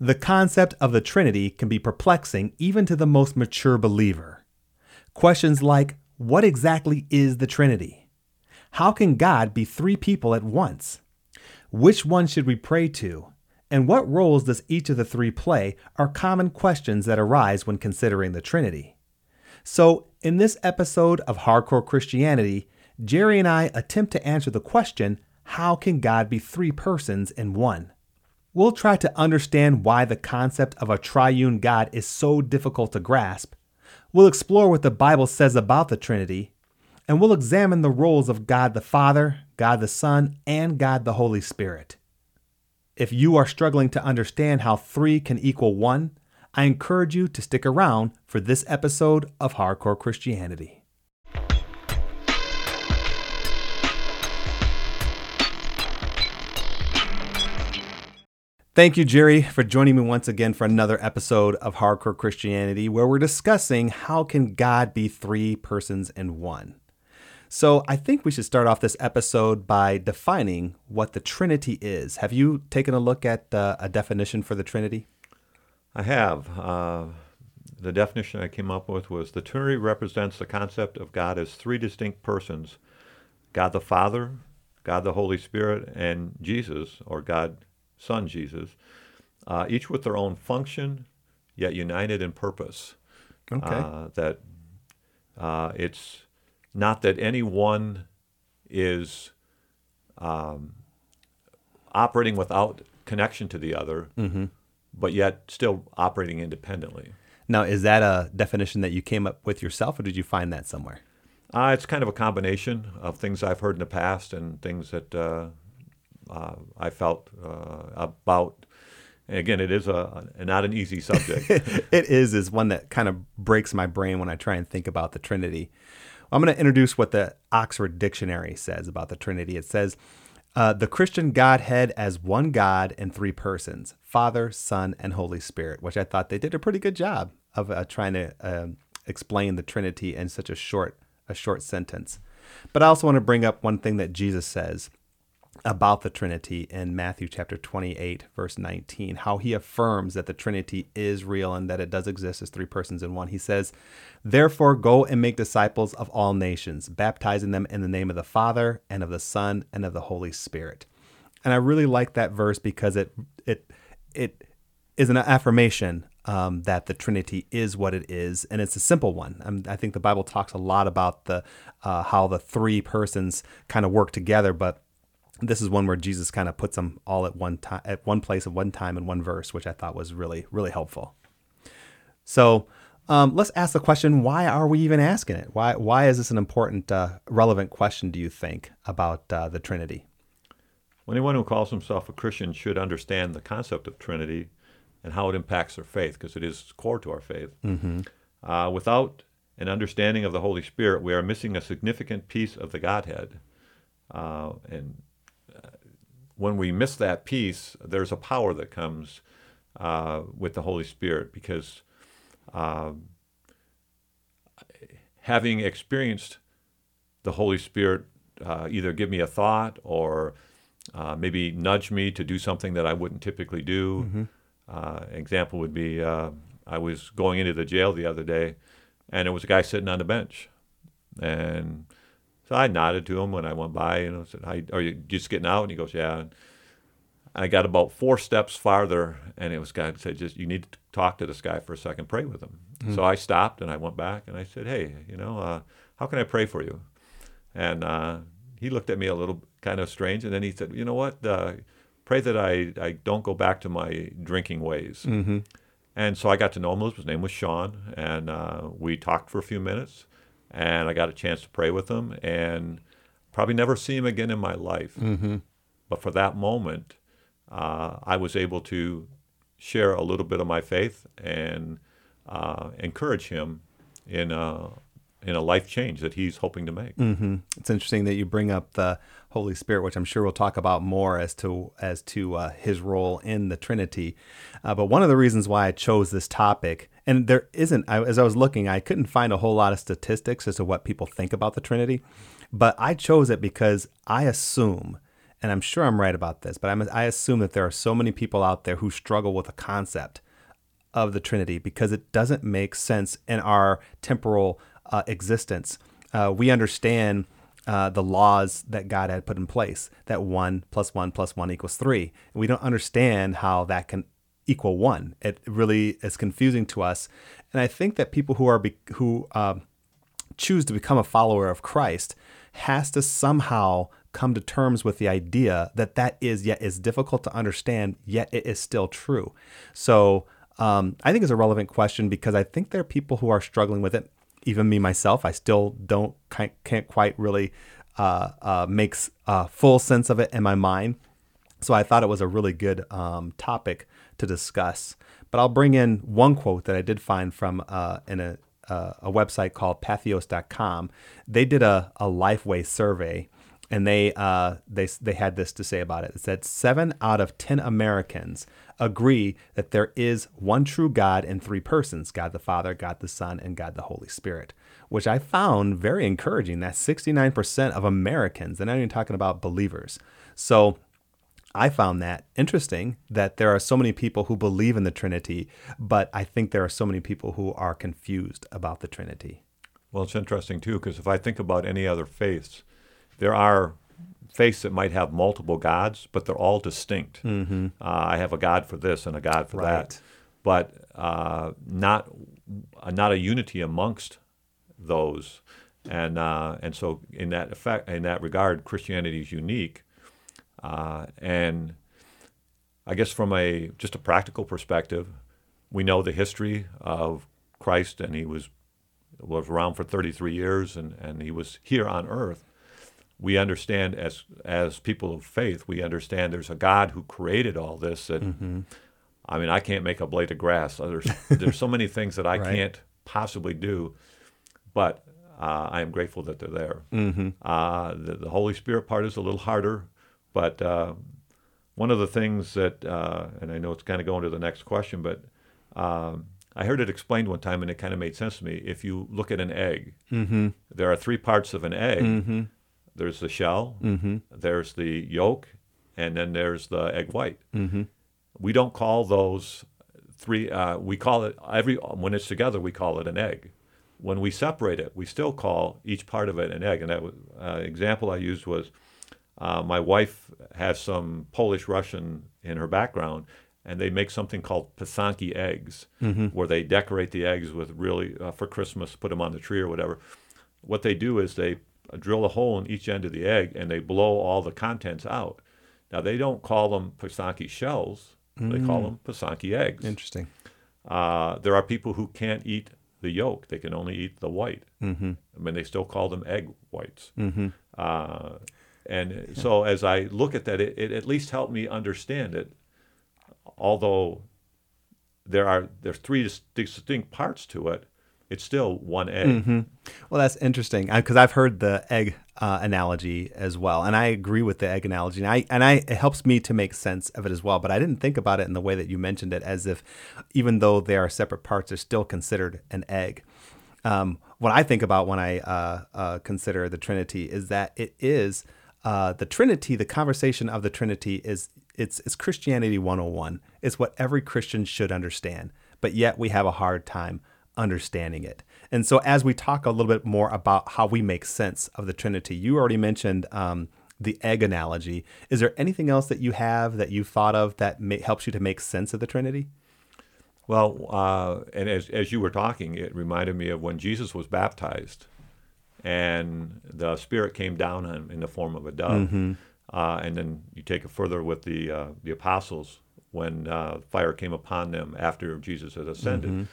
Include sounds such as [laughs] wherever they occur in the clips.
The concept of the Trinity can be perplexing even to the most mature believer. Questions like what exactly is the Trinity? How can God be three people at once? Which one should we pray to? And what roles does each of the three play are common questions that arise when considering the Trinity. So, in this episode of Hardcore Christianity, Jerry and I attempt to answer the question how can God be three persons in one? We'll try to understand why the concept of a triune God is so difficult to grasp. We'll explore what the Bible says about the Trinity, and we'll examine the roles of God the Father, God the Son, and God the Holy Spirit. If you are struggling to understand how three can equal one, I encourage you to stick around for this episode of Hardcore Christianity. Thank you, Jerry, for joining me once again for another episode of Hardcore Christianity, where we're discussing how can God be three persons in one. So I think we should start off this episode by defining what the Trinity is. Have you taken a look at uh, a definition for the Trinity? I have. Uh, the definition I came up with was the Trinity represents the concept of God as three distinct persons God the Father, God the Holy Spirit, and Jesus, or God Son Jesus, uh, each with their own function, yet united in purpose. Okay. Uh, that uh, it's not that any one is um, operating without connection to the other, Mm-hmm. but yet still operating independently. Now, is that a definition that you came up with yourself, or did you find that somewhere? Uh, it's kind of a combination of things I've heard in the past and things that uh, uh, I felt uh, about. Again, it is a, not an easy subject. [laughs] it is is one that kind of breaks my brain when I try and think about the Trinity. I'm going to introduce what the Oxford Dictionary says about the Trinity. It says uh, the Christian Godhead as one God in three persons Father, Son, and Holy Spirit, which I thought they did a pretty good job of uh, trying to um explain the Trinity in such a short a short sentence. But I also want to bring up one thing that Jesus says about the Trinity in Matthew chapter 28, verse 19, how he affirms that the Trinity is real and that it does exist as three persons in one. He says, Therefore, go and make disciples of all nations, baptizing them in the name of the Father and of the Son and of the Holy Spirit. And I really like that verse because it it it is an affirmation um, that the Trinity is what it is, and it's a simple one. Um, I think the Bible talks a lot about the uh, how the three persons kind of work together, but this is one where Jesus kind of puts them all at one time, at one place at one time in one verse, which I thought was really, really helpful. So um, let's ask the question: Why are we even asking it? Why, why is this an important, uh, relevant question? Do you think about uh, the Trinity? Anyone who calls himself a Christian should understand the concept of Trinity and how it impacts their faith, because it is core to our faith. Mm-hmm. Uh, without an understanding of the Holy Spirit, we are missing a significant piece of the Godhead. Uh, and when we miss that piece, there's a power that comes uh, with the Holy Spirit because um, having experienced the Holy Spirit uh, either give me a thought or uh, maybe nudge me to do something that I wouldn't typically do. Mm-hmm. Uh, example would be uh, I was going into the jail the other day, and there was a guy sitting on the bench, and so I nodded to him when I went by, you know, said, "Hi, are you just getting out?" And he goes, "Yeah." And I got about four steps farther, and it was God said, "Just you need to talk to this guy for a second, pray with him." Mm. So I stopped and I went back and I said, "Hey, you know, uh, how can I pray for you?" And uh, he looked at me a little kind of strange, and then he said, "You know what? Uh, pray that I, I don't go back to my drinking ways." Mm-hmm. And so I got to know him. His name was Sean, and uh, we talked for a few minutes, and I got a chance to pray with him, and probably never see him again in my life. Mm-hmm. But for that moment, uh, I was able to share a little bit of my faith and uh, encourage him in a, in a life change that he's hoping to make. Mm-hmm. It's interesting that you bring up the Holy Spirit, which I'm sure we'll talk about more as to as to uh, his role in the Trinity. Uh, but one of the reasons why I chose this topic, and there isn't, I, as I was looking, I couldn't find a whole lot of statistics as to what people think about the Trinity. But I chose it because I assume, and I'm sure I'm right about this, but I'm, I assume that there are so many people out there who struggle with the concept of the Trinity because it doesn't make sense in our temporal uh, existence. Uh, we understand uh, the laws that God had put in place that one plus one plus one equals three. We don't understand how that can equal one. It really is confusing to us, and I think that people who are be- who um, choose to become a follower of Christ has to somehow come to terms with the idea that that is yet is difficult to understand, yet it is still true. So um, I think it's a relevant question because I think there are people who are struggling with it. Even me myself, I still don't can't, quite really uh, uh, makes uh, full sense of it in my mind. So I thought it was a really good um, topic to discuss. But I'll bring in one quote that I did find from uh, in a, uh, a website called Patheos.com. They did a, a Lifeway survey, and they uh, they they had this to say about it. It said seven out of ten Americans agree that there is one true God in three persons: God the Father, God the Son, and God the Holy Spirit. Which I found very encouraging. That 69% of Americans, and I'm not even talking about believers. So I found that interesting that there are so many people who believe in the Trinity, but I think there are so many people who are confused about the Trinity. Well, it's interesting too, because if I think about any other faiths, there are faiths that might have multiple gods, but they're all distinct. Mm-hmm. Uh, I have a God for this and a God for Right. that, but uh, not uh, not a unity amongst those. And uh, and so in that effect, in that regard, Christianity is unique. Uh, and I guess from a just a practical perspective, we know the history of Christ, and he was was around for 33 years, and, and he was here on earth. We understand as as people of faith, we understand there's a God who created all this. That I mean, I can't make a blade of grass. There's [laughs] there's so many things that I Right. can't possibly do, but uh, I am grateful that they're there. Mm-hmm. Uh, the, the Holy Spirit part is a little harder, but uh, one of the things that, uh, and I know it's kind of going to the next question, but um, I heard it explained one time and it kind of made sense to me. If you look at an egg, Mm-hmm. there are three parts of an egg Mm-hmm. There's the shell, Mm-hmm. there's the yolk, and then there's the egg white. Mm-hmm. We don't call those three, uh, we call it, every when it's together, we call it an egg. When we separate it, we still call each part of it an egg. And that uh, example I used was uh, my wife has some Polish Russian in her background, and they make something called pisanki eggs, where they decorate the eggs with really uh, for Christmas, put them on the tree or whatever. What they do is they drill a hole in each end of the egg and they blow all the contents out. Now they don't call them pisanki shells; they call them pisanki eggs. Interesting. Uh, there are people who can't eat the yolk; they can only eat the white. Mm-hmm. I mean, they still call them egg whites. Mm-hmm. Uh, and so as I look at that, it, it at least helped me understand it. Although there are there's three distinct parts to it, it's still one egg. Mm-hmm. Well, that's interesting because I've heard the egg uh, analogy as well, and I agree with the egg analogy, and I and I it helps me to make sense of it as well. But I didn't think about it in the way that you mentioned it, as if even though they are separate parts, they're still considered an egg. Um, what I think about when I uh, uh, consider the Trinity is that it is uh, the Trinity. The conversation of the Trinity is it's it's Christianity 101. It's what every Christian should understand, but yet we have a hard time understanding it. And so, as we talk a little bit more about how we make sense of the Trinity, you already mentioned um, the egg analogy. Is there anything else that you have that you thought of that ma- helps you to make sense of the Trinity? Well, uh, and as as you were talking, it reminded me of when Jesus was baptized, and the Spirit came down on him in the form of a dove. Uh, and then you take it further with the uh, the apostles when uh, fire came upon them after Jesus had ascended.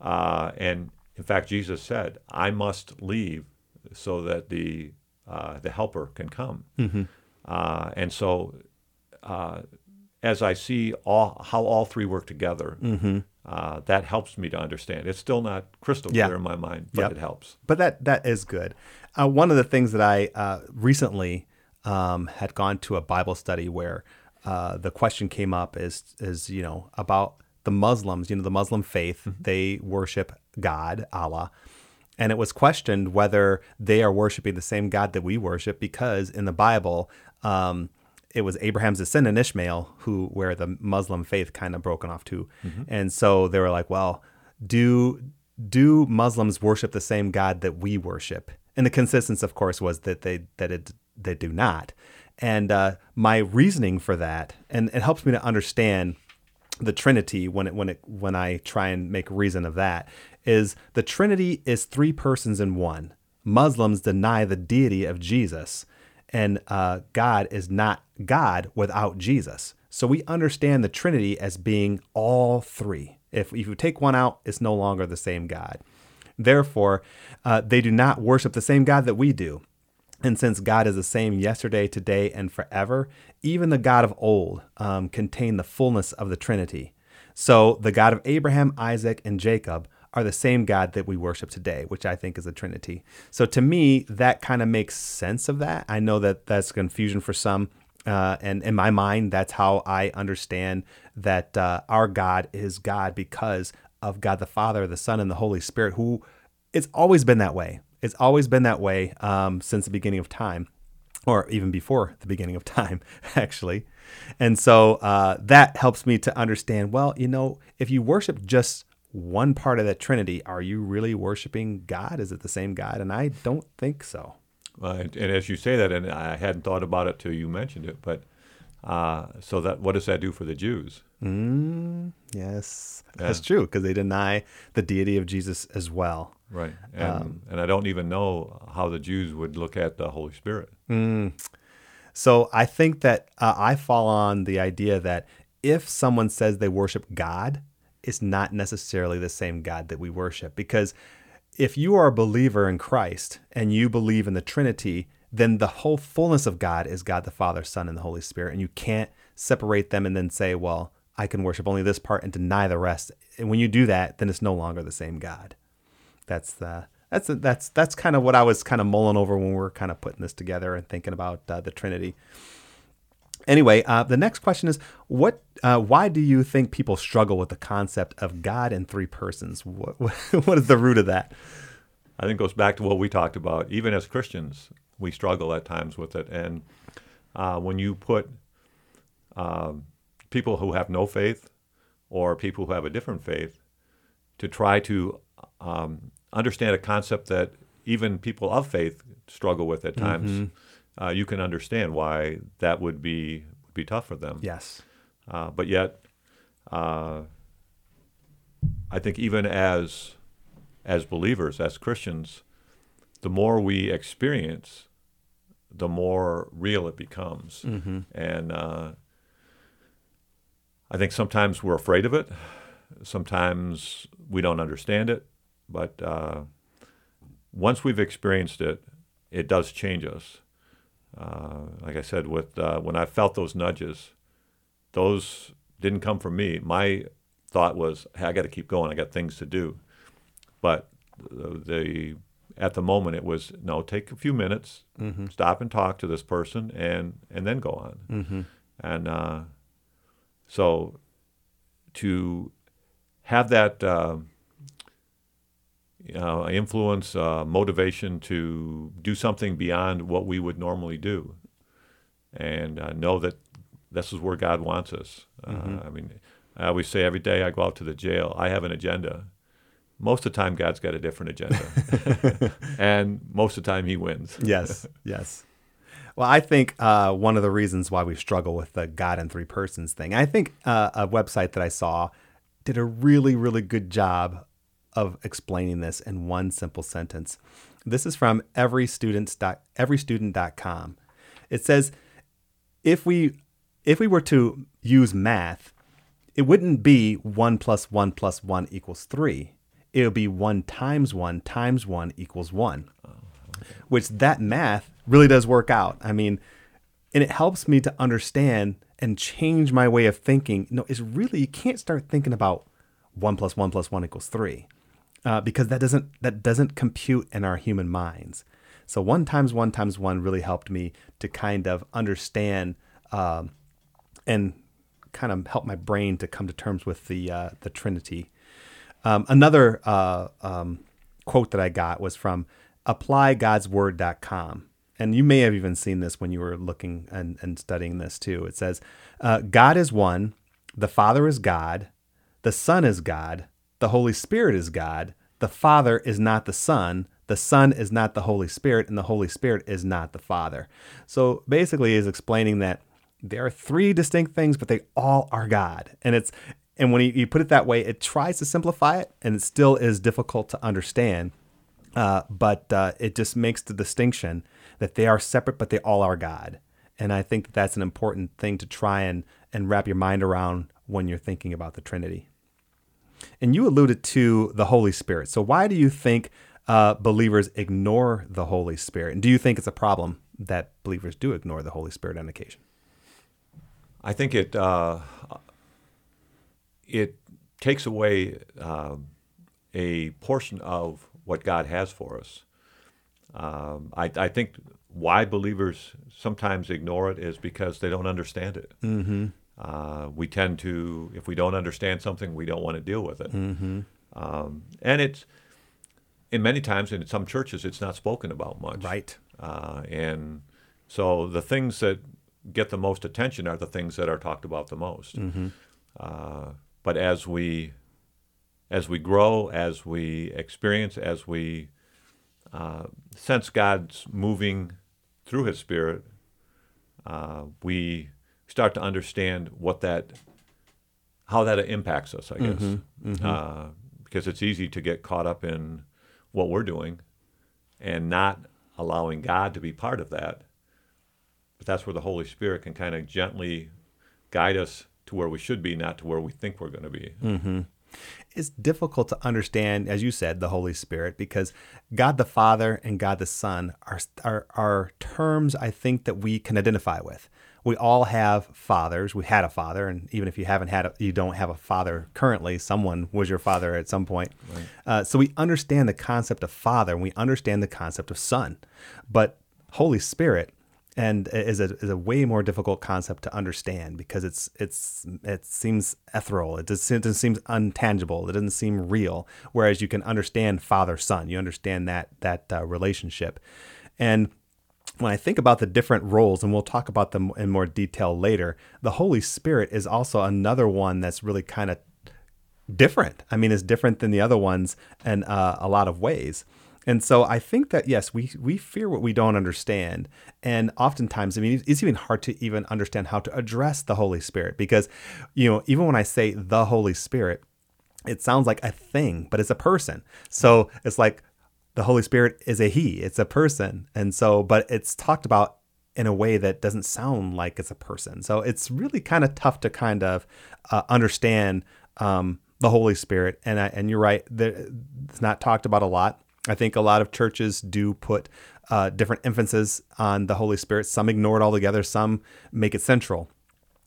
Uh, and in fact, Jesus said, "I must leave so that the uh, the Helper can come." Uh, and so, uh, as I see all how all three work together, uh, that helps me to understand. It's still not crystal Yeah. clear in my mind, but Yep. it helps. But that that is good. Uh, one of the things that I uh, recently um, had gone to a Bible study where uh, the question came up is is you know about the Muslims. You know, the Muslim faith they worship God, Allah, and it was questioned whether they are worshiping the same God that we worship because in the Bible. Um, it was Abraham's descendant Ishmael who where the Muslim faith kind of broken off to, and so they were like, well, do do Muslims worship the same God that we worship? And the consistency, of course, was that they that it they do not. And uh, my reasoning for that, and it helps me to understand the Trinity when it when it when I try and make reason of that, is the Trinity is three persons in one. Muslims deny the deity of Jesus, and uh, God is not God without Jesus. So we understand the Trinity as being all three. If, if you take one out, it's no longer the same God. Therefore, uh, they do not worship the same God that we do. And since God is the same yesterday, today, and forever, even the God of old um, contained the fullness of the Trinity. So the God of Abraham, Isaac, and Jacob are the same God that we worship today, which I think is the Trinity. So to me, that kind of makes sense of that. I know that that's confusion for some. Uh, and in my mind, that's how I understand that uh, our God is God because of God the Father, the Son, and the Holy Spirit, who it's always been that way. It's always been that way um, since the beginning of time, or even before the beginning of [laughs] time, actually. And so uh, that helps me to understand well, you know, if you worship just one part of that Trinity, are you really worshiping God? Is it the same God? And I don't think so. Uh, and, and as you say that, and I hadn't thought about it till you mentioned it, but uh, so that what does that do for the Jews? Mm, yes, that's true because they deny the deity of Jesus as well. Right, and and I don't even know how the Jews would look at the Holy Spirit. So I think that uh, I fall on the idea that if someone says they worship God, it's not necessarily the same God that we worship. Because if you are a believer in Christ and you believe in the Trinity, then the whole fullness of God is God the Father, Son, and the Holy Spirit. And you can't separate them and then say, well, I can worship only this part and deny the rest. And when you do that, then it's no longer the same God. That's the that's that's that's kind of what I was kind of mulling over when we were kind of putting this together and thinking about uh, the Trinity. Anyway, uh, the next question is what? Uh, why do you think people struggle with the concept of God in three persons? What, [laughs] what is the root of that? I think it goes back to what we talked about. Even as Christians, we struggle at times with it. And uh, when you put um, people who have no faith or people who have a different faith to try to um, understand a concept that even people of faith struggle with at times, uh, you can understand why that would be would be tough for them. Yes. Uh, but yet, uh, I think even as as believers, as Christians, the more we experience, the more real it becomes. And uh, I think sometimes we're afraid of it. Sometimes we don't understand it. But uh, once we've experienced it, it does change us. Uh, like I said, with uh, when I felt those nudges, those didn't come from me. My thought was, "Hey, I got to keep going. I got things to do." But the, the at the moment, it was no. Take a few minutes, stop and talk to this person, and and then go on. And uh, so to have that. Uh, uh, influence, uh, motivation to do something beyond what we would normally do, and uh, know that this is where God wants us. Uh, I mean, I always say every day I go out to the jail, I have an agenda. Most of the time, God's got a different agenda, [laughs] and most of the time, He wins. Yes. [laughs] yes. Well, I think uh, one of the reasons why we struggle with the God in three persons thing, I think uh, a website that I saw did a really, really good job of explaining this in one simple sentence. This is from everystudent everystudent.com. It says if we if we were to use math, it wouldn't be 1 plus 1 plus 1 equals 3. It would be 1 times 1 times 1 equals 1. Which that math really does work out. I mean, and it helps me to understand and change my way of thinking. No, it's really you can't start thinking about 1 plus 1 plus 1 equals 3 uh, because that doesn't that doesn't compute in our human minds. So one times one times one really helped me to kind of understand um, and kind of help my brain to come to terms with the uh, the Trinity. Um, another uh, um, quote that I got was from applygodsword.com. and you may have even seen this when you were looking and, and studying this too. It says, uh, God is one, the Father is God, the Son is God, the Holy Spirit is God, the Father is not the Son, the Son is not the Holy Spirit, and the Holy Spirit is not the Father. So basically, is explaining that there are three distinct things, but they all are God. And it's and when you, you put it that way, it tries to simplify it, and it still is difficult to understand. Uh, but uh, it just makes the distinction that they are separate, but they all are God. And I think that that's an important thing to try and, and wrap your mind around when you're thinking about the Trinity. And you alluded to the Holy Spirit. So, why do you think uh, believers ignore the Holy Spirit? And do you think it's a problem that believers do ignore the Holy Spirit on occasion? I think it uh, it takes away uh, a portion of what God has for us. Um, I, I, think why believers sometimes ignore it is because they don't understand it. Mm-hmm. Uh, we tend to, if we don't understand something, we don't want to deal with it. Mm-hmm. Um, and it's, in many times in some churches, it's not spoken about much. Right. Uh, and so the things that get the most attention are the things that are talked about the most. Mm-hmm. Uh, but as we as we grow, as we experience, as we uh, sense God's moving through His Spirit, uh, we start to understand what that, how that impacts us. I guess Mm-hmm. Mm-hmm. uh, because it's easy to get caught up in what we're doing, and not allowing God to be part of that. But that's where the Holy Spirit can kind of gently guide us to where we should be, not to where we think we're going to be. Mm-hmm. It's difficult to understand, as you said, the Holy Spirit, because God the Father and God the Son are, are, are terms I think that we can identify with. We all have fathers. We had a father, and even if you haven't had, a, you don't have a father currently. Someone was your father at some point. Right. Uh, so we understand the concept of father, and we understand the concept of son. But Holy Spirit and is a, is a way more difficult concept to understand because it's it's it seems ethereal. It just, it just seems untangible. It doesn't seem real. Whereas you can understand father son. You understand that that uh, relationship, and when I think about the different roles, and we'll talk about them in more detail later, the Holy Spirit is also another one that's really kind of different. I mean, it's different than the other ones in uh, a lot of ways. And so I think that yes, we we fear what we don't understand, and oftentimes, I mean, it's even hard to even understand how to address the Holy Spirit because, you know, even when I say the Holy Spirit, it sounds like a thing, but it's a person. So it's like the Holy Spirit is a he, it's a person, and so but it's talked about in a way that doesn't sound like it's a person. So it's really kind of tough to kind of uh, understand um, the Holy Spirit, and I, and you're right, it's not talked about a lot I think a lot of churches do put uh, different emphasis on the Holy Spirit. Some ignore it altogether, some make it central.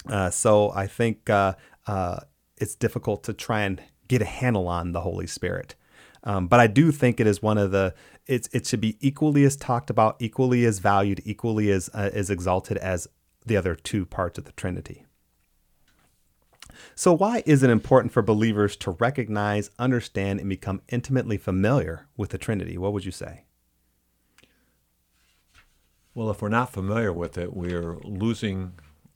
Uh, so I think uh, uh it's difficult to try and get a handle on the Holy Spirit. Um, but I do think it is one of the it's it should be equally as talked about, equally as valued, equally as uh, as exalted as the other two parts of the Trinity. So, why is it important for believers to recognize, understand, and become intimately familiar with the Trinity? What would you say? Well, if we're not familiar with it, we're losing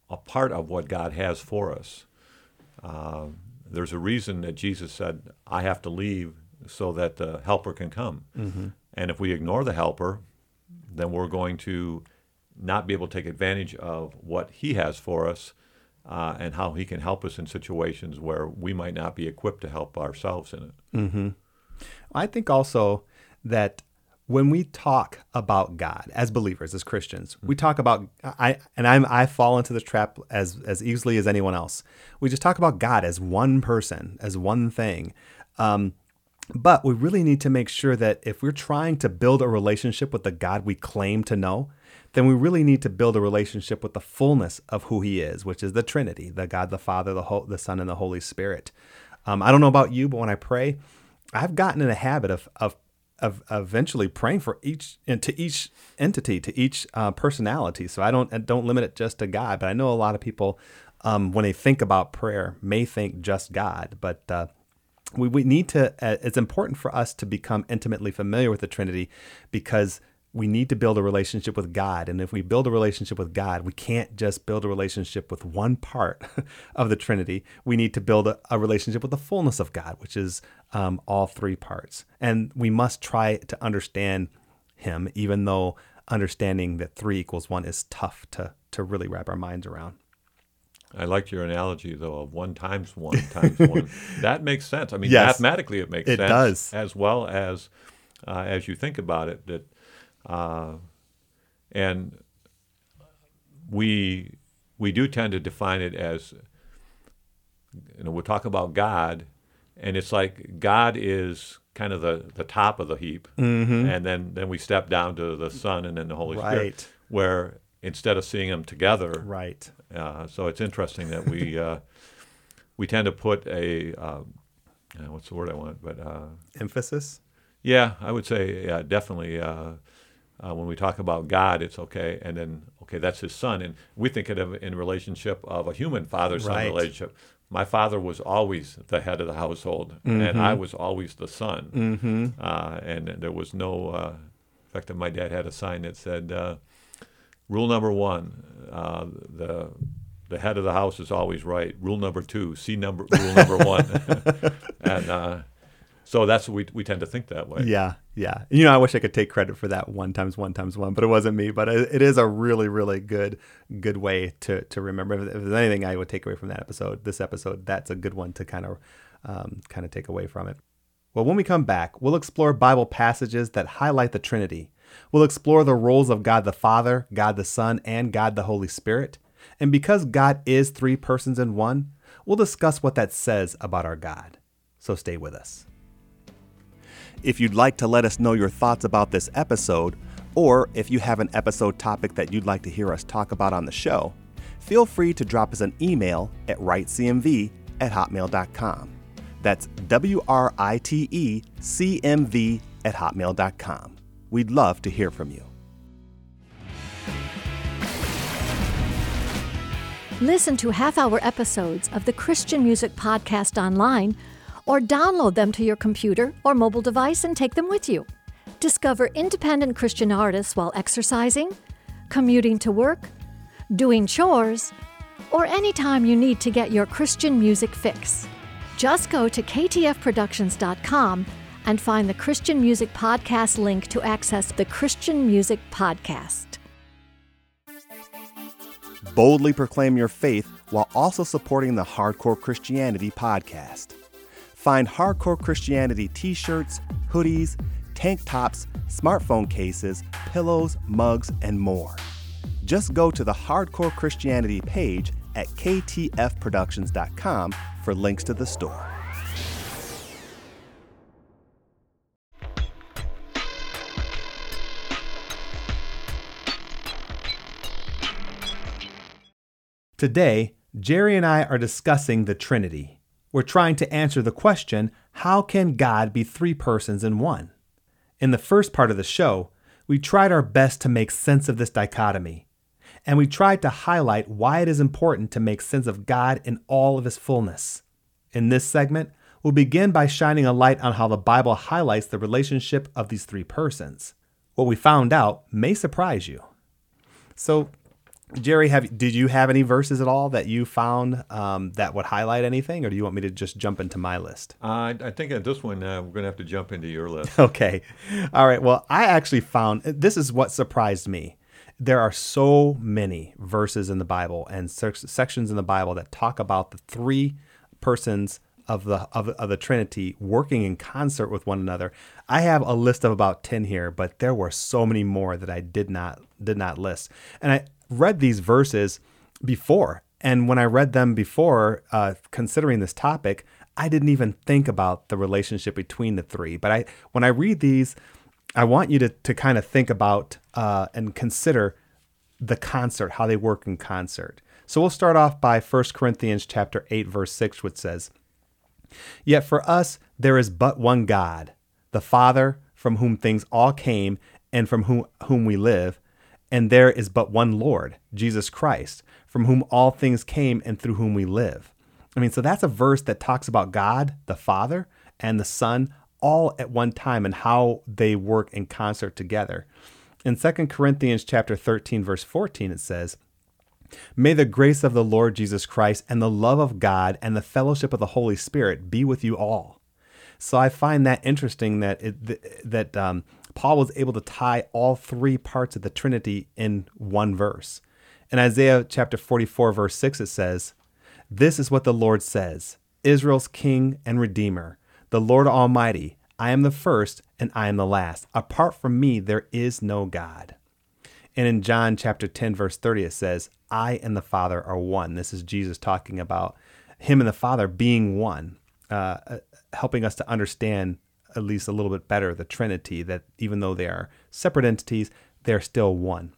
a part of what God has for us. Uh, there's a reason that Jesus said, I have to leave so that the helper can come. Mm-hmm. And if we ignore the helper, then we're going to not be able to take advantage of what he has for us uh, and how he can help us in situations where we might not be equipped to help ourselves in it. Mm-hmm. I think also that when we talk about God as believers, as Christians, mm-hmm. we talk about I and I'm I fall into this trap as as easily as anyone else. We just talk about God as one person, as one thing. Um, but we really need to make sure that if we're trying to build a relationship with the God we claim to know, then we really need to build a relationship with the fullness of who He is, which is the Trinity, the God, the Father, the, Ho- the Son, and the Holy Spirit. Um, I don't know about you, but when I pray, I've gotten in a habit of, of, of eventually praying for each and to each entity, to each uh, personality. So I don't I don't limit it just to God, but I know a lot of people um, when they think about prayer may think just God, but uh, we, we need to. Uh, it's important for us to become intimately familiar with the Trinity because we need to build a relationship with God. And if we build a relationship with God, we can't just build a relationship with one part [laughs] of the Trinity. We need to build a, a relationship with the fullness of God, which is um, all three parts. And we must try to understand Him, even though understanding that three equals one is tough to, to really wrap our minds around. I liked your analogy though of one times one times one. [laughs] That makes sense. I mean, Yes. mathematically, it makes It sense. does. as well as uh, as you think about it. That uh, and we we do tend to define it as you know we'll talk about God, and it's like God is kind of the, the top of the heap, and then then we step down to the Son and then the Holy Right. Spirit, where instead of seeing them together, Right. Uh, so it's interesting that we [laughs] uh, we tend to put a um, uh, what's the word I want, but uh, Emphasis? yeah, I would say yeah, definitely. Uh, uh, when we talk about God, it's okay, and then okay, that's His Son, and we think of it in relationship of a human father-son Right. relationship. My father was always the head of the household, and I was always the son, Mm-hmm. uh, and there was no. Uh, in fact, my dad had a sign that said, uh, "Rule number one: uh, the the head of the house is always right. Rule number two: see number rule number [laughs] one." and uh, so that's what we we tend to think that way. Yeah, yeah. You know, I wish I could take credit for that one times one times one, but it wasn't me. But it it is a really, really good, good way to to remember. If there's anything I would take away from that episode, this episode, that's a good one to kind of, um, kind of take away from it. Well, when we come back, we'll explore Bible passages that highlight the Trinity. We'll explore the roles of God the Father, God the Son, and God the Holy Spirit. And because God is three persons in one, we'll discuss what that says about our God. So stay with us. If you'd like to let us know your thoughts about this episode, or if you have an episode topic that you'd like to hear us talk about on the show, feel free to drop us an email at writecmv at hotmail.com. That's W R I T E C M V at hotmail.com. We'd love to hear from you. Listen to half hour episodes of the Christian Music Podcast online or download them to your computer or mobile device and take them with you. Discover independent Christian artists while exercising, commuting to work, doing chores, or anytime you need to get your Christian music fix. Just go to ktfproductions.com and find the Christian Music Podcast link to access the Christian Music Podcast. Boldly proclaim your faith while also supporting the Hardcore Christianity podcast. Find Hardcore Christianity t shirts, hoodies, tank tops, smartphone cases, pillows, mugs, and more. Just go to the Hardcore Christianity page at ktfproductions.com for links to the store. Today, Jerry and I are discussing the Trinity. We're trying to answer the question how can God be three persons in one? In the first part of the show, we tried our best to make sense of this dichotomy, and we tried to highlight why it is important to make sense of God in all of his fullness. In this segment, we'll begin by shining a light on how the Bible highlights the relationship of these three persons. What we found out may surprise you. So, Jerry, have did you have any verses at all that you found um, that would highlight anything, or do you want me to just jump into my list? Uh, I think at this one uh, we're going to have to jump into your list. [laughs] Okay. All right. Well, I actually found this is what surprised me. There are so many verses in the Bible and sec- sections in the Bible that talk about the three persons of the of, of the Trinity working in concert with one another. I have a list of about 10 here, but there were so many more that I did not did not list. And I read these verses before, and when I read them before uh, considering this topic, I didn't even think about the relationship between the three. But I when I read these, I want you to to kind of think about uh, and consider the concert, how they work in concert. So we'll start off by 1 Corinthians chapter 8 verse 6 which says, "Yet for us there is but one God, the Father, from whom things all came and from whom whom we live, and there is but one Lord, Jesus Christ, from whom all things came and through whom we live." I mean, so that's a verse that talks about God, the Father, and the Son all at one time and how they work in concert together. In 2 Corinthians chapter 13 verse 14 it says, May the grace of the Lord Jesus Christ and the love of God and the fellowship of the Holy Spirit be with you all. So I find that interesting that it, that um, Paul was able to tie all three parts of the Trinity in one verse. In Isaiah chapter 44 verse 6 it says, "This is what the Lord says: Israel's king and redeemer, the Lord Almighty, I am the first and I am the last. Apart from me there is no God." And in John chapter 10 verse 30 it says, "I and the Father are one." This is Jesus talking about him and the Father being one. Uh, helping us to understand at least a little bit better the Trinity, that even though they are separate entities, they're still one.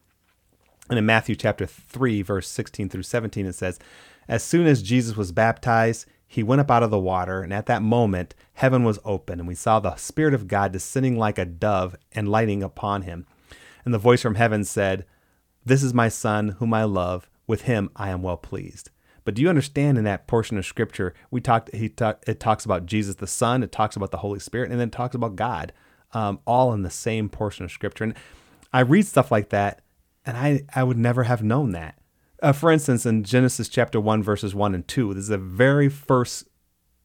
And in Matthew chapter 3, verse 16 through 17, it says, As soon as Jesus was baptized, he went up out of the water, and at that moment, heaven was open, and we saw the Spirit of God descending like a dove and lighting upon him. And the voice from heaven said, This is my Son, whom I love. With him I am well pleased. But do you understand in that portion of scripture we talked he talk, it talks about Jesus the Son, it talks about the Holy Spirit, and then it talks about God, um, all in the same portion of scripture. And I read stuff like that, and I I would never have known that. Uh, for instance, in Genesis chapter one verses one and two, this is the very first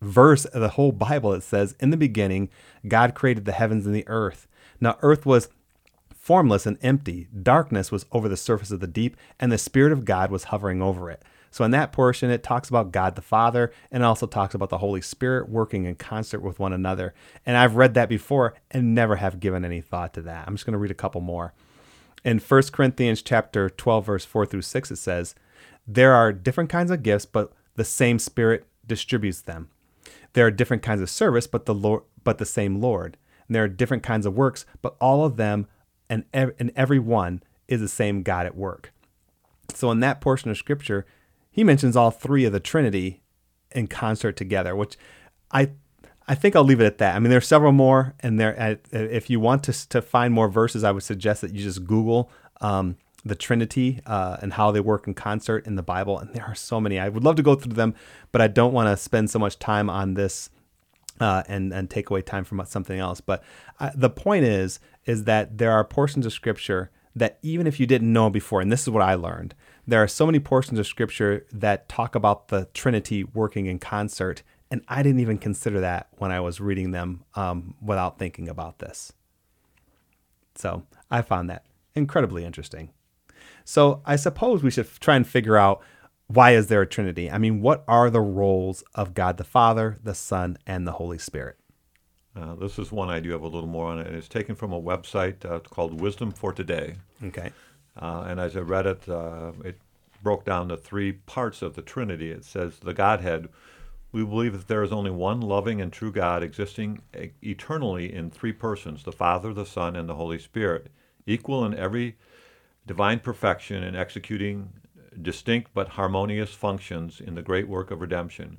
verse of the whole Bible. It says, "In the beginning, God created the heavens and the earth. Now earth was." Formless and empty, darkness was over the surface of the deep, and the Spirit of God was hovering over it. So in that portion, it talks about God the Father and also talks about the Holy Spirit working in concert with one another. And I've read that before and never have given any thought to that. I'm just going to read a couple more. In 1 Corinthians chapter 12, verse 4 through 6, it says, There are different kinds of gifts, but the same Spirit distributes them. There are different kinds of service, but the Lord, but the same Lord. And there are different kinds of works, but all of them and, ev- and every one is the same God at work. So in that portion of scripture, he mentions all three of the Trinity in concert together, which I I think I'll leave it at that. I mean, there are several more, and there. If you want to to find more verses, I would suggest that you just Google um, the Trinity uh, and how they work in concert in the Bible. And there are so many. I would love to go through them, but I don't want to spend so much time on this uh, and and take away time from something else. But uh, the point is is that there are portions of Scripture that even if you didn't know before, and this is what I learned, there are so many portions of scripture that talk about the Trinity working in concert, and I didn't even consider that when I was reading them um, without thinking about this. So I found that incredibly interesting. So I suppose we should try and figure out why is there a Trinity? I mean, what are the roles of God the Father, the Son, and the Holy Spirit? Uh, this is one I do have a little more on it. It's taken from a website uh, called Wisdom for Today. Okay. Uh, and as I read it, uh, it broke down the three parts of the Trinity. It says the Godhead. We believe that there is only one loving and true God existing eternally in three persons the Father, the Son, and the Holy Spirit, equal in every divine perfection and executing distinct but harmonious functions in the great work of redemption.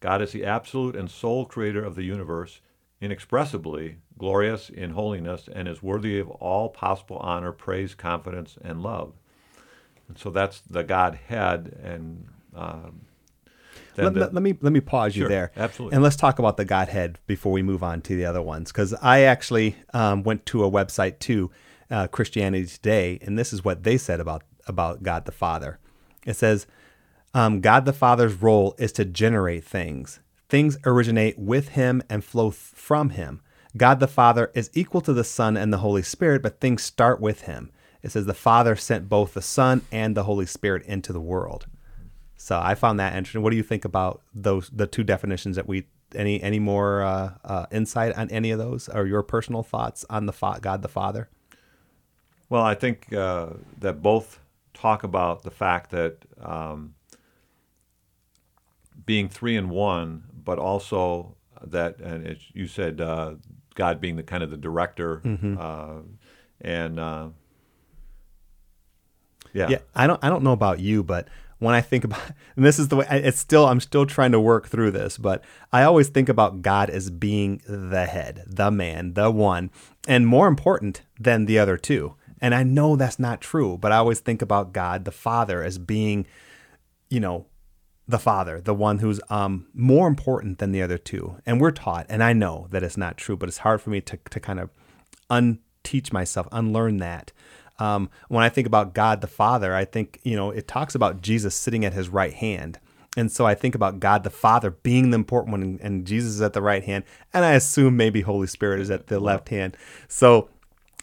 God is the absolute and sole creator of the universe, inexpressibly glorious in holiness, and is worthy of all possible honor, praise, confidence, and love. And so that's the Godhead, and um, let, the, let, me let me pause you sure, there, absolutely, and let's talk about the Godhead before we move on to the other ones, because I actually um, went to a website too, uh, Christianity Today, and this is what they said about about God the Father. It says, um, God the Father's role is to generate things. Things originate with Him and flow from Him. God the Father is equal to the Son and the Holy Spirit, but things start with Him. It says the Father sent both the Son and the Holy Spirit into the world. So I found that interesting. What do you think about those the two definitions that we any any more uh, uh, insight on any of those or your personal thoughts on the fa- God the Father? Well, I think uh, that both talk about the fact that um, being three in one, but also that, and as you said, uh, God being the kind of the director, mm-hmm. Uh, and uh, yeah. Yeah. I don't I don't know about you, but when I think about [laughs] and this is the way it's still I'm still trying to work through this, but I always think about God as being the head, the man, the one, and more important than the other two. And I know that's not true, but I always think about God the Father as being you know the father, the one who's um, more important than the other two. And we're taught, and I know that it's not true, but it's hard for me to, to kind of unteach myself, unlearn that. Um, when I think about God the Father, I think, you know, it talks about Jesus sitting at his right hand. And so I think about God the Father being the important one, and, and Jesus is at the right hand. And I assume maybe Holy Spirit is at the left hand. So,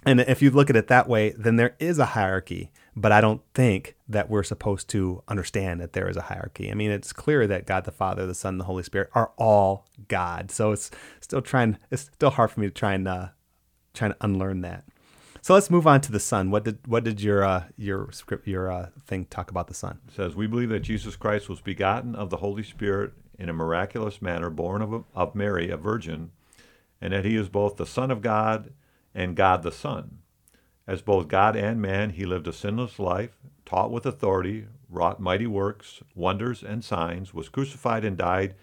and if you look at it that way, then there is a hierarchy. But I don't think that we're supposed to understand that there is a hierarchy. I mean, it's clear that God the Father, the Son, the Holy Spirit are all God. So it's still trying. It's still hard for me to try and uh, to unlearn that. So let's move on to the Son. What did what did your uh, your script your uh, thing talk about the Son? It says, We believe that Jesus Christ was begotten of the Holy Spirit in a miraculous manner, born of, of Mary, a virgin, and that he is both the Son of God and God the Son. As both God and man, he lived a sinless life, taught with authority, wrought mighty works, wonders, and signs, was crucified and died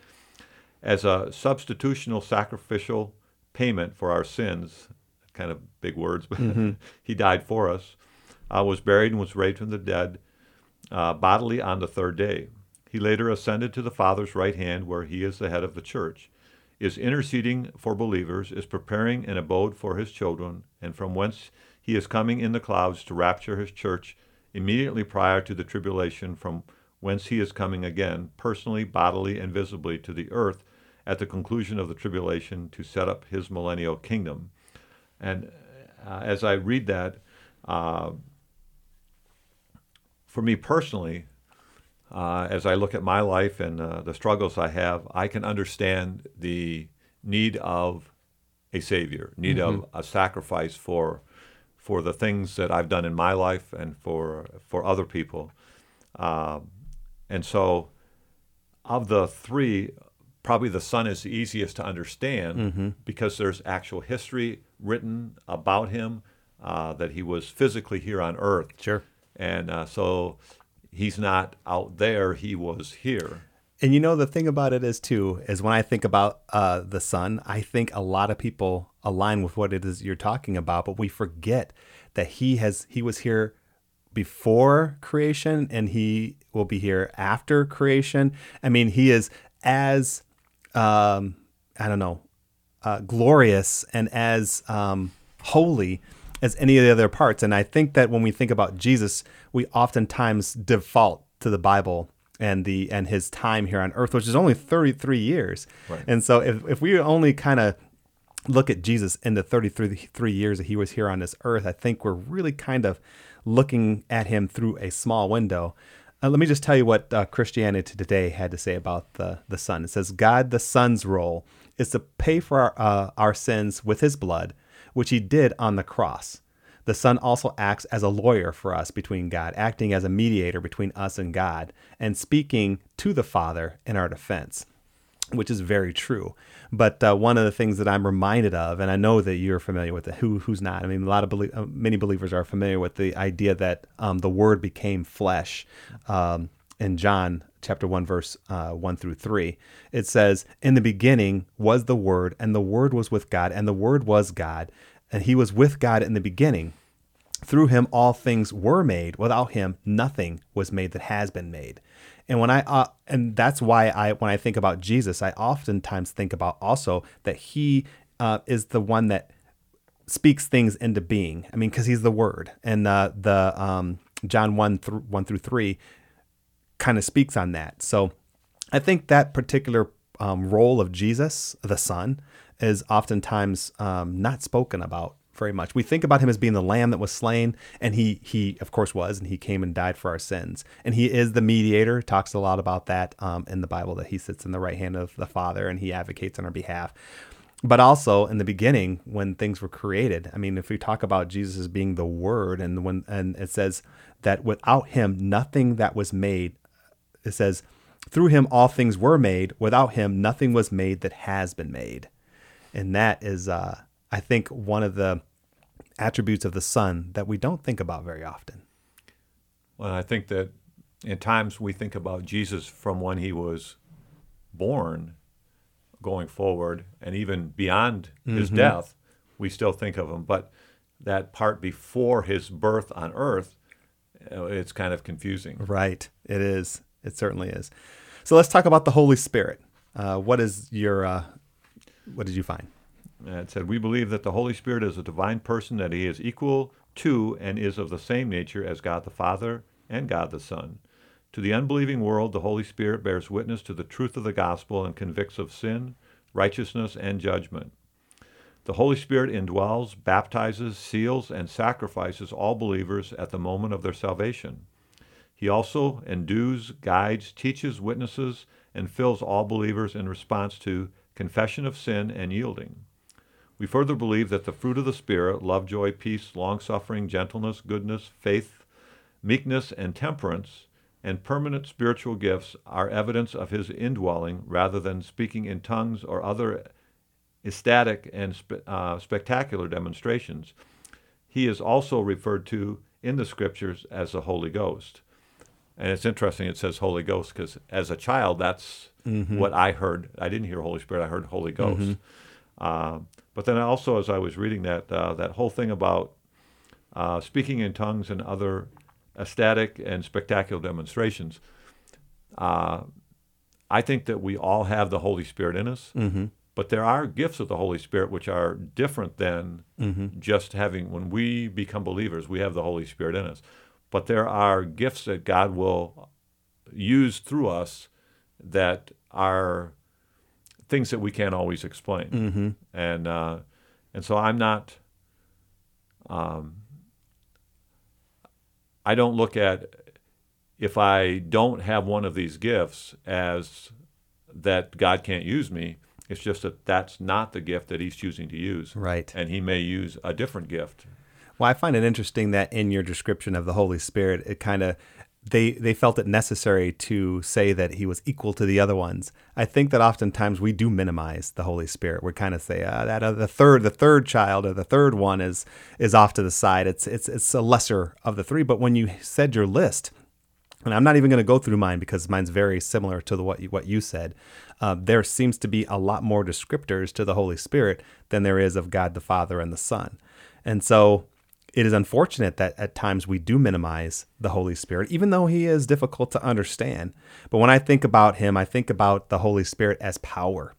as a substitutional sacrificial payment for our sins. Kind of big words, but [laughs] he died for us. Uh, was buried and was raised from the dead uh, bodily on the third day. He later ascended to the Father's right hand, where he is the head of the church, is interceding for believers, is preparing an abode for his children, and from whence he is coming in the clouds to rapture his church immediately prior to the tribulation, from whence he is coming again, personally, bodily, and visibly to the earth at the conclusion of the tribulation to set up his millennial kingdom. And uh, as I read that, uh, for me personally, uh, as I look at my life and uh, the struggles I have, I can understand the need of a savior, need of a sacrifice for for the things that I've done in my life and for for other people. Um, and so, of the three, probably the son is the easiest to understand because there's actual history written about him uh, that he was physically here on earth. Sure. And uh, so he's not out there, he was here. And you know the thing about it is too is when I think about uh, the Son, I think a lot of people align with what it is you're talking about, but we forget that he has he was here before creation and he will be here after creation. I mean, he is as um, I don't know uh, glorious and as um, holy as any of the other parts. And I think that when we think about Jesus, we oftentimes default to the Bible and the and his time here on earth, which is only 33 years. Right. And so if, if we only kind of look at Jesus in the 33 years that he was here on this earth, I think we're really kind of looking at him through a small window. Uh, let me just tell you what uh, Christianity Today had to say about the, the Son. It says, God the Son's role is to pay for our, uh, our sins with his blood, which he did on the cross. The Son also acts as a lawyer for us between God, acting as a mediator between us and God, and speaking to the Father in our defense which is very true. But uh, one of the things that I'm reminded of, and I know that you're familiar with it, who who's not? I mean, a lot of belie- uh, many believers are familiar with the idea that um, the Word became flesh. Um, in John chapter one, verse uh, one through three, it says, "In the beginning was the Word, and the Word was with God, and the Word was God, and He was with God in the beginning." through him all things were made without him nothing was made that has been made and when i uh, and that's why i when i think about jesus i oftentimes think about also that he uh, is the one that speaks things into being. I mean because he's the word. And uh, the um, john 1 through 1 through 3 kind of speaks on that. So i think that particular um, role of jesus the son is oftentimes um, not spoken about very much. We think about him as being the lamb that was slain, and he he of course was, and he came and died for our sins. And he is the mediator. Talks a lot about that um, in the Bible that he sits in the right hand of the Father and he advocates on our behalf. But also in the beginning, when things were created, I mean, if we talk about Jesus as being the Word, and when and it says that without him, nothing that was made. It says, through him all things were made. Without him, nothing was made that has been made. And that is, uh, I think, one of the attributes of the Son that we don't think about very often. Well, I think that in times we think about Jesus from when he was born going forward and even beyond his death, we still think of him. But that part before his birth on earth, uh, it's kind of confusing. Right. It is. It certainly is. So let's talk about the Holy Spirit. Uh, what is your, uh, what did you find? And it said, We believe that the Holy Spirit is a divine person, that he is equal to and is of the same nature as God the Father and God the Son. To the unbelieving world, the Holy Spirit bears witness to the truth of the gospel and convicts of sin, righteousness, and judgment. The Holy Spirit indwells, baptizes, seals, and sacrifices all believers at the moment of their salvation. He also endues, guides, teaches, witnesses, and fills all believers in response to confession of sin and yielding. We further believe that the fruit of the Spirit love, joy, peace, long suffering, gentleness, goodness, faith, meekness, and temperance and permanent spiritual gifts are evidence of his indwelling rather than speaking in tongues or other ecstatic and uh, spectacular demonstrations. He is also referred to in the scriptures as the Holy Ghost. And it's interesting, it says Holy Ghost because as a child, that's mm-hmm. what I heard. I didn't hear Holy Spirit, I heard Holy Ghost. Mm-hmm. Uh, but then also, as I was reading that, uh, that whole thing about uh, speaking in tongues and other ecstatic and spectacular demonstrations. Uh, I think that we all have the Holy Spirit in us, mm-hmm. but there are gifts of the Holy Spirit which are different than mm-hmm. just having, when we become believers, we have the Holy Spirit in us. But there are gifts that God will use through us that are things that we can't always explain. Mm-hmm. And, uh, and so I'm not. Um, I don't look at if I don't have one of these gifts as that God can't use me. It's just that that's not the gift that He's choosing to use. Right. And He may use a different gift. Well, I find it interesting that in your description of the Holy Spirit, it kind of they they felt it necessary to say that he was equal to the other ones. I think that oftentimes we do minimize the Holy Spirit. We kind of say uh, that uh, the third the third child or the third one is is off to the side. It's it's it's a lesser of the three. But when you said your list, and I'm not even going to go through mine because mine's very similar to the, what you, what you said. Uh, there seems to be a lot more descriptors to the Holy Spirit than there is of God the Father and the Son, and so it is unfortunate that at times we do minimize the Holy Spirit, even though he is difficult to understand. But when I think about him, I think about the Holy Spirit as power.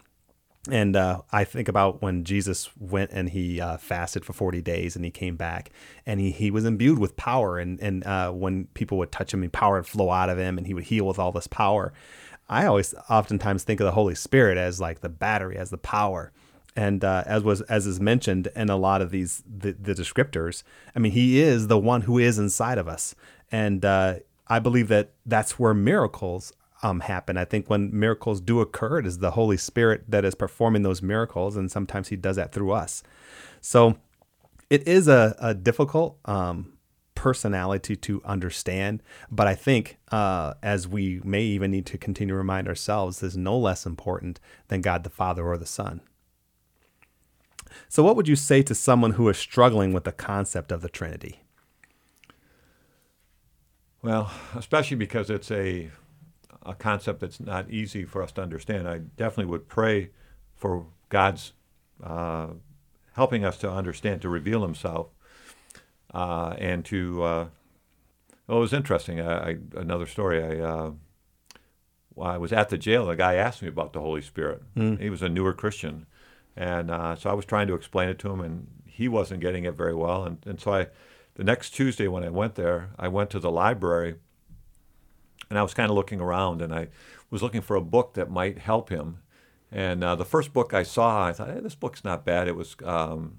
And uh, I think about when Jesus went and he uh, fasted for 40 days and he came back and he, he was imbued with power. And, and uh, when people would touch him, and power would flow out of him and he would heal with all this power. I always oftentimes think of the Holy Spirit as like the battery, as the power and uh, as was as is mentioned in a lot of these the, the, descriptors i mean he is the one who is inside of us. And uh, i believe that that's where miracles um, happen. I think when miracles do occur it is the holy spirit that is performing those miracles and sometimes he does that through us. So it is a, a difficult um, personality to understand but i think uh, as we may even need to continue to remind ourselves is no less important than god the father or the son so, what would you say to someone who is struggling with the concept of the Trinity? Well, especially because it's a a concept that's not easy for us to understand. I definitely would pray for God's uh, helping us to understand, to reveal Himself, uh, and to. Uh, well, it was interesting. I, I, another story. I uh, I was at the jail, a guy asked me about the Holy Spirit. Mm. He was a newer Christian, and uh, so I was trying to explain it to him, and he wasn't getting it very well. And, and so I, the next Tuesday when I went there, I went to the library, and I was kind of looking around, and I was looking for a book that might help him. And uh, the first book I saw, I thought, hey, this book's not bad. It was, um,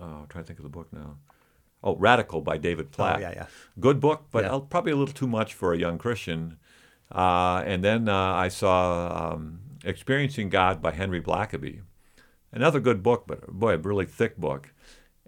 oh, I'm trying to think of the book now. Oh, Radical by David oh, Platt. Oh, yeah, yeah. Good book, but yeah. probably a little too much for a young Christian. Uh, and then uh, I saw um, Experiencing God by Henry Blackaby. Another good book, but boy, a really thick book.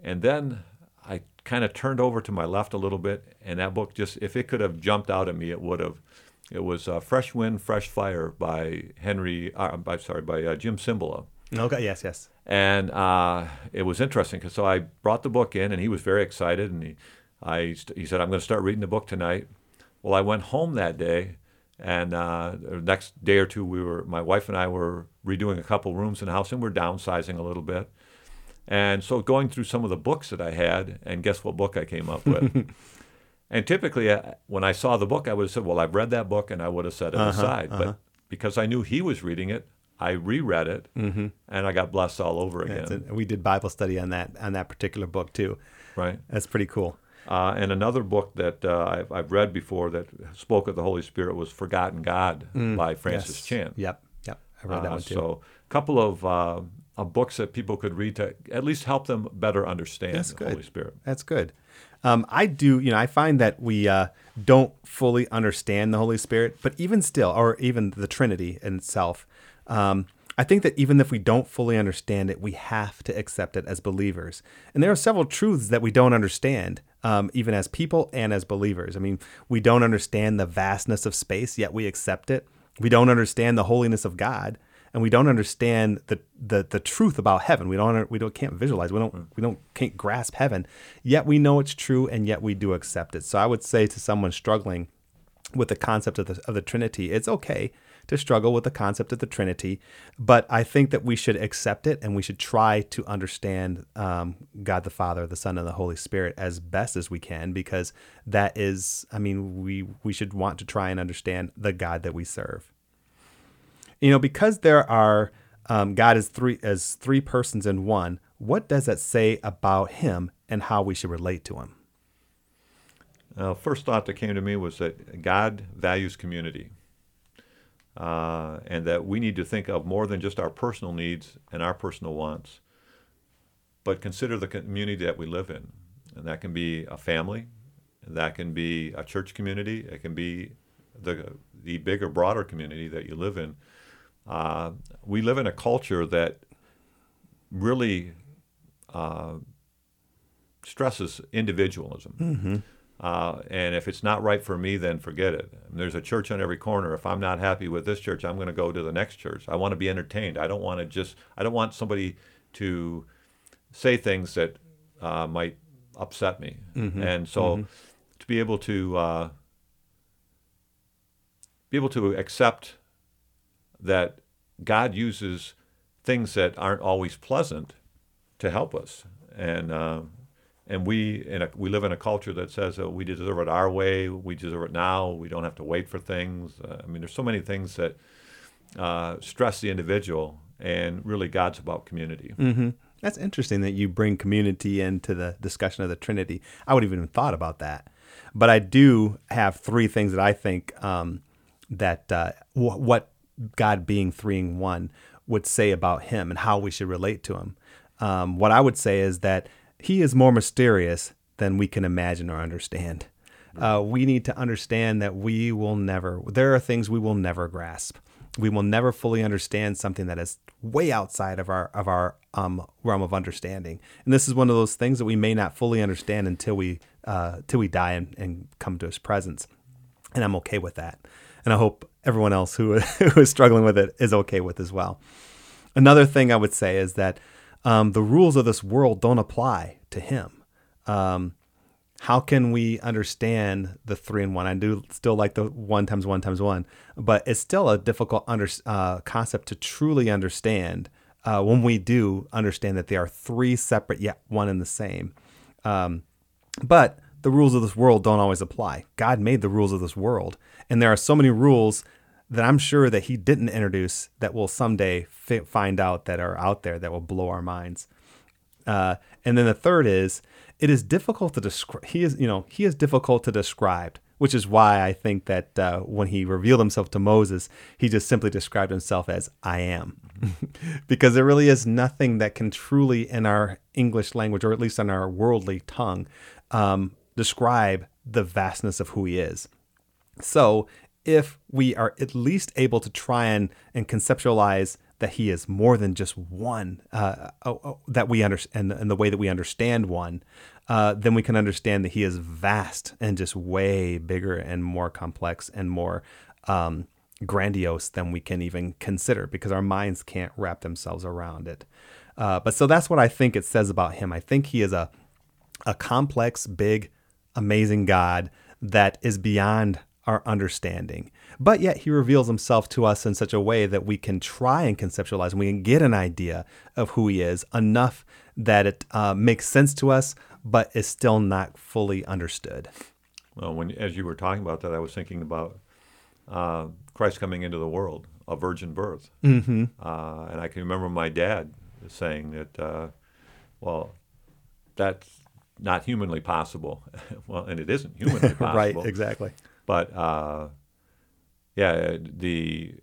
And then I kind of turned over to my left a little bit, and that book just, if it could have jumped out at me, it would have. It was uh, Fresh Wind, Fresh Fire by Henry, uh, by, sorry, by uh, Jim Cymbala. Okay, yes, yes. And uh, it was interesting because so I brought the book in, and he was very excited, and he, I, he said, "I'm going to start reading the book tonight." Well, I went home that day, and uh, the next day or two, we were my wife and I were redoing a couple rooms in the house, and we're downsizing a little bit. And so going through some of the books that I had, and guess what book I came up with? [laughs] and typically, uh, when I saw the book, I would have said, "Well, I've read that book," and I would have set it uh-huh, aside. Uh-huh. But because I knew he was reading it, I reread it, and I got blessed all over again. It. we did Bible study on that on that particular book too. Right. That's pretty cool. Uh, and another book that uh, I've, I've read before that spoke of the Holy Spirit was "Forgotten God" by Francis Yes. Chan. Yep. Yep. I read that Uh, one too. So, a couple of uh, uh, books that people could read to at least help them better understand That's the good. Holy Spirit. That's good. Um, I do, you know, I find that we uh, don't fully understand the Holy Spirit, but even still, or even the Trinity in itself, um, I think that even if we don't fully understand it, we have to accept it as believers. And there are several truths that we don't understand, um, even as people and as believers. I mean, we don't understand the vastness of space, yet we accept it. We don't understand the holiness of God, and we don't understand the the, the truth about heaven. We don't we don't can't visualize. We don't we don't can't grasp heaven. Yet we know it's true, and yet we do accept it. So I would say to someone struggling with the concept of the of the Trinity, it's okay to struggle with the concept of the Trinity, but I think that we should accept it and we should try to understand um, God the Father, the Son, and the Holy Spirit as best as we can, because that is, I mean, we we should want to try and understand the God that we serve. You know because there are um, god is three as three persons in one what does that say about him and how we should relate to him? Uh, first thought that came to me was that God values community, uh, and that we need to think of more than just our personal needs and our personal wants, but consider the community that we live in, and that can be a family, that can be a church community, it can be the the bigger, broader community that you live in. Uh, we live in a culture that really uh, stresses individualism. Uh, and if it's not right for me, then forget it. There's a church on every corner. If I'm not happy with this church, I'm going to go to the next church. I want to be entertained. I don't want to just. I don't want somebody to say things that uh, might upset me. And so, to be able to uh, be able to accept that God uses things that aren't always pleasant to help us, and uh, and we in a, we live in a culture that says we deserve it our way, we deserve it now, we don't have to wait for things. Uh, I mean, there's so many things that uh, stress the individual, and really God's about community. mm-hmm. that's interesting that you bring community into the discussion of the trinity i would have even thought about that but i do have three things that i think um, that uh, wh- what god being three in one would say about him and how we should relate to him um, what i would say is that he is more mysterious than we can imagine or understand. Uh, we need to understand that we will never there are things we will never grasp. We will never fully understand something that is way outside of our of our um, realm of understanding. And this is one of those things that we may not fully understand until we uh, till we die and, and come to his presence. And i'm okay with that. And i hope everyone else who, [laughs] who is struggling with it is okay with as well. Another thing i would say is that um, the rules of this world don't apply to him um, how can we understand the three and one? I do still like the one times one times one, but it's still a difficult under, uh, concept to truly understand uh, when we do understand that they are three separate yet one and the same. Um, but the rules of this world don't always apply. God made the rules of this world, and there are so many rules that I'm sure that He didn't introduce that we'll someday fi- find out that are out there that will blow our minds. Uh, and then the third is it is difficult to describe. He is, you know, he is difficult to describe, which is why I think that uh, when he revealed himself to Moses, he just simply described himself as "I am," [laughs] because there really is nothing that can truly, in our English language, or at least in our worldly tongue, um, describe the vastness of who he is. So, if we are at least able to try and, and conceptualize that he is more than just one, uh, oh, oh, that we understand, and the way that we understand one, uh, then we can understand that he is vast and just way bigger and more complex and more um, grandiose than we can even consider because our minds can't wrap themselves around it. Uh, but so that's what I think it says about him. I think he is a a complex, big, amazing God that is beyond our understanding. But yet he reveals himself to us in such a way that we can try and conceptualize and we can get an idea of who he is enough that it uh, makes sense to us, but is still not fully understood. Well, when as you were talking about that, I was thinking about uh, Christ coming into the world. a virgin birth. Mm-hmm. Uh, and I can remember my dad saying that, uh, well, that's not humanly possible. [laughs] well, and it isn't humanly [laughs] possible. right, exactly. But uh, yeah, the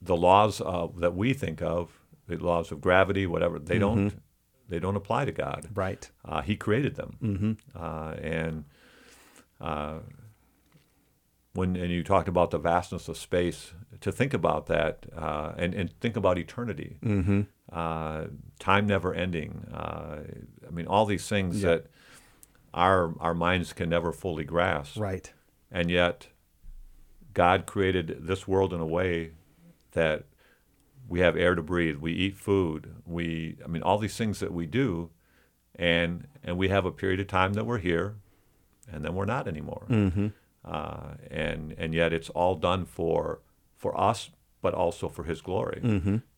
the laws of, that we think of, the laws of gravity, whatever, they don't they don't apply to God. Right. Uh, he created them, mm-hmm. uh, and uh, when and you talked about the vastness of space, to think about that uh, and and think about eternity, mm-hmm. Uh, time never ending. Uh, I mean, all these things Yeah. that our our minds can never fully grasp, Right. And yet God created this world in a way that we have air to breathe, we eat food, we I mean all these things that we do and and we have a period of time that we're here and then we're not anymore. Mm-hmm. Uh, and and yet it's all done for for us but also for his glory.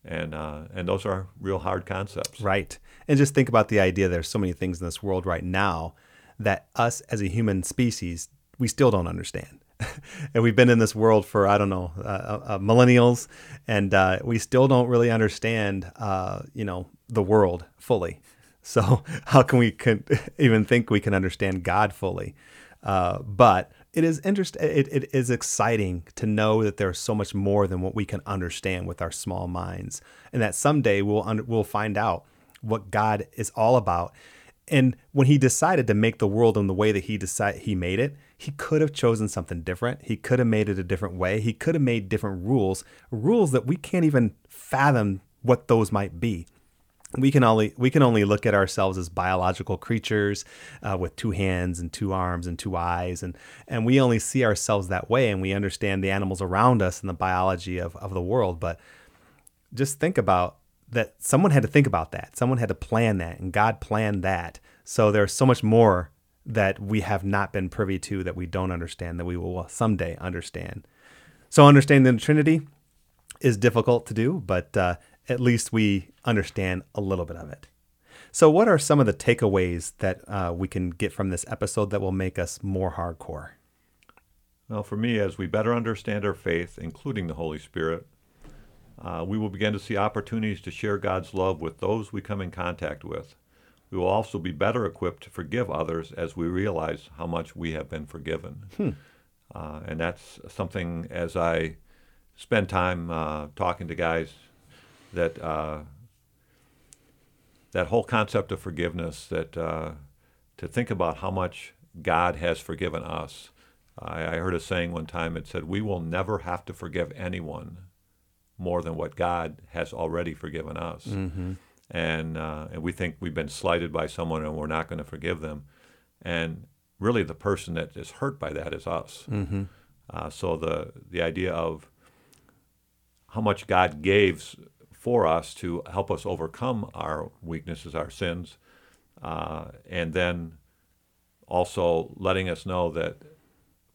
And uh, and those are real hard concepts. Right. And just think about the idea there's so many things in this world right now that us as a human species, we still don't understand. [laughs] and we've been in this world for, I don't know, uh, uh, millennials, and uh, we still don't really understand, uh, you know, the world fully. [laughs] So how can we [laughs] even think we can understand God fully? Uh, but it is interest. It, it is exciting to know that there's so much more than what we can understand with our small minds, and that someday we'll un- we'll find out what God is all about. And when He decided to make the world in the way that He decided He made it, He could have chosen something different. He could have made it a different way. He could have made different rules, rules that we can't even fathom what those might be we can only we can only look at ourselves as biological creatures uh, with two hands and two arms and two eyes and and we only see ourselves that way and we understand the animals around us and the biology of, of the world but just think about that someone had to think about that someone had to plan that and god planned that so there's so much more that we have not been privy to that we don't understand that we will someday understand so understanding the trinity is difficult to do, but uh, at least we understand a little bit of it. So, what are some of the takeaways that uh, we can get from this episode that will make us more hardcore? Well, for me, as we better understand our faith, including the Holy Spirit, uh, we will begin to see opportunities to share God's love with those we come in contact with. We will also be better equipped to forgive others as we realize how much we have been forgiven. Uh, and that's something as I spend time uh, talking to guys that uh, that whole concept of forgiveness that uh, to think about how much God has forgiven us. I, I heard a saying one time. It said, "We will never have to forgive anyone more than what God has already forgiven us." And uh, and we think we've been slighted by someone and we're not going to forgive them. And really, the person that is hurt by that is us. Uh, so the the idea of how much God gave for us to help us overcome our weaknesses, our sins, uh, and then also letting us know that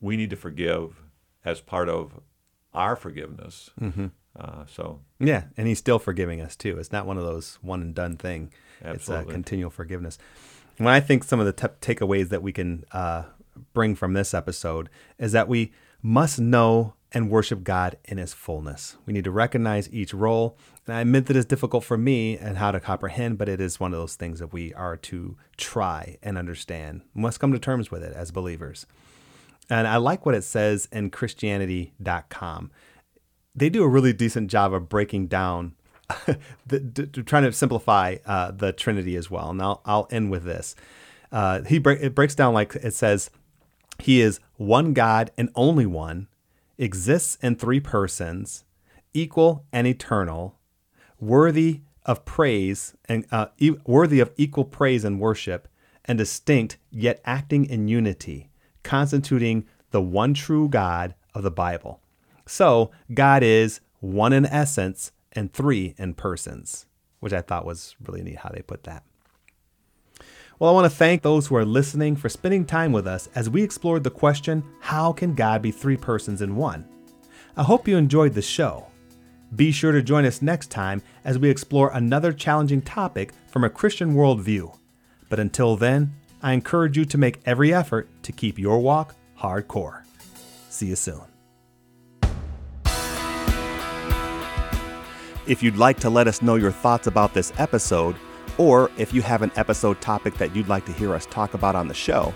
we need to forgive as part of our forgiveness. Uh, so, Yeah, and He's still forgiving us too. It's not one of those one and done thing. It's a continual forgiveness. When I think some of the t- takeaways that we can uh, bring from this episode is that we must know and worship God in His fullness. We need to recognize each role. And I admit that it's difficult for me and how to comprehend, but it is one of those things that we are to try and understand. We must come to terms with it as believers. And I like what it says in Christianity.com they do a really decent job of breaking down, [laughs] the, d- d- trying to simplify uh, the Trinity as well. And I'll, I'll end with this. Uh, he break, it breaks down like it says, He is one God and only one, exists in three persons, equal and eternal, worthy of praise and uh, e- worthy of equal praise and worship, and distinct yet acting in unity, constituting the one true God of the Bible. So God is one in essence and three in persons, which I thought was really neat how they put that. Well, I want to thank those who are listening for spending time with us as we explored the question how can God be three persons in one? I hope you enjoyed the show. Be sure to join us next time as we explore another challenging topic from a Christian worldview. But until then, I encourage you to make every effort to keep your walk hardcore. See you soon. If you'd like to let us know your thoughts about this episode, or if you have an episode topic that you'd like to hear us talk about on the show,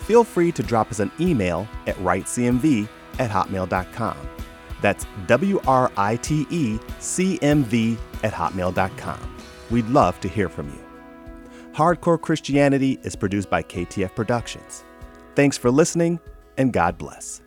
feel free to drop us an email at writecmv at hotmail.com. That's W R I T E C M V at hotmail.com. We'd love to hear from you. Hardcore Christianity is produced by KTF Productions. Thanks for listening, and God bless.